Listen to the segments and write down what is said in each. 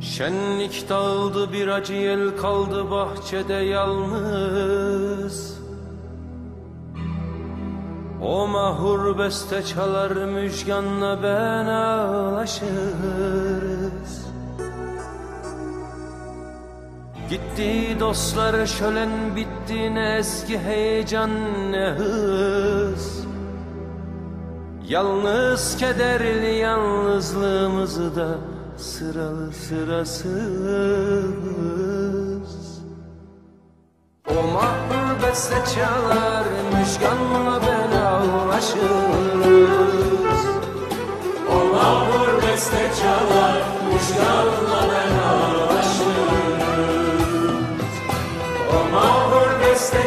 Şenlik dağıldı bir acı yel kaldı bahçede yalnız. O mahur beste çalar müjganla ben ağlaşırız. Gitti dostlar şölen bitti ne eski heyecan ne hız. Yalnız kederli yalnızlığımızı da sıralı sırasız. O mahmur beste çalar müjganla ben ağlaşırız O mahmur beste çalar Müşkanla ben ağlaşırız O mahmur beste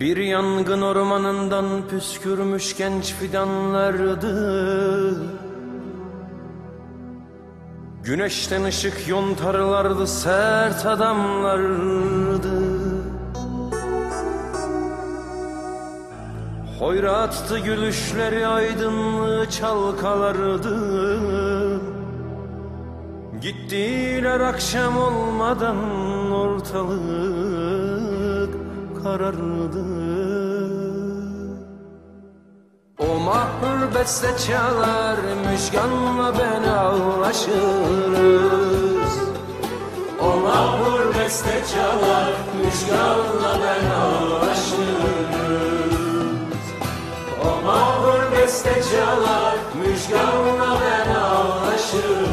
Bir yangın ormanından püskürmüş genç fidanlardı. Güneşten ışık yontarlardı sert adamlardı. Hoyrattı gülüşleri aydınlığı çalkalardı. Gittiler akşam olmadan ortalık karardı. O mahmur beste çalar müjganla ben ağlaşırız O mahmur beste çalar Müşkanla ben ağlaşırız O mahmur beste çalar Müşkanla ben ağlaşırız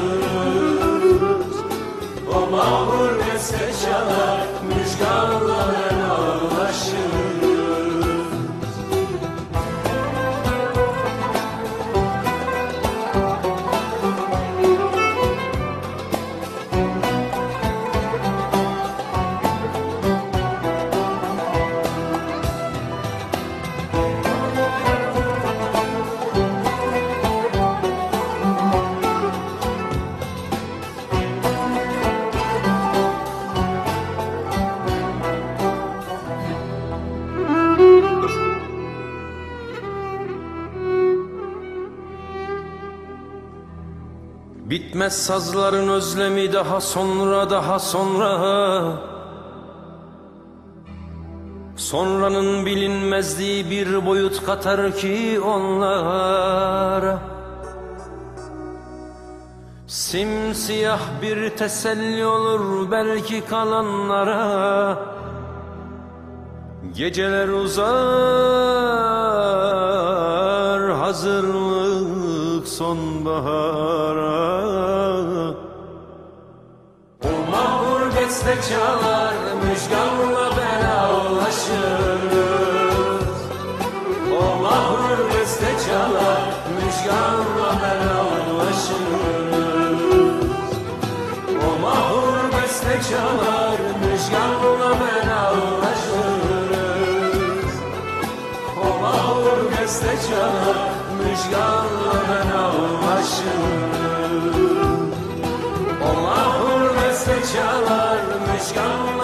O mahmur beste çalar Bitmez sazların özlemi daha sonra daha sonra. Sonranın bilinmezliği bir boyut katar ki onlara Simsiyah bir teselli olur belki kalanlara. Geceler uzar hazırlık sonbahara beste çalar Müjganla ben ağlaşırız O mahmur beste çalar Müjganla ben ağlaşırız O mahmur beste çalar Müjganla ben ağlaşırız O mahmur beste çalar Müjganla O mahmur beste çalar Müjganla ben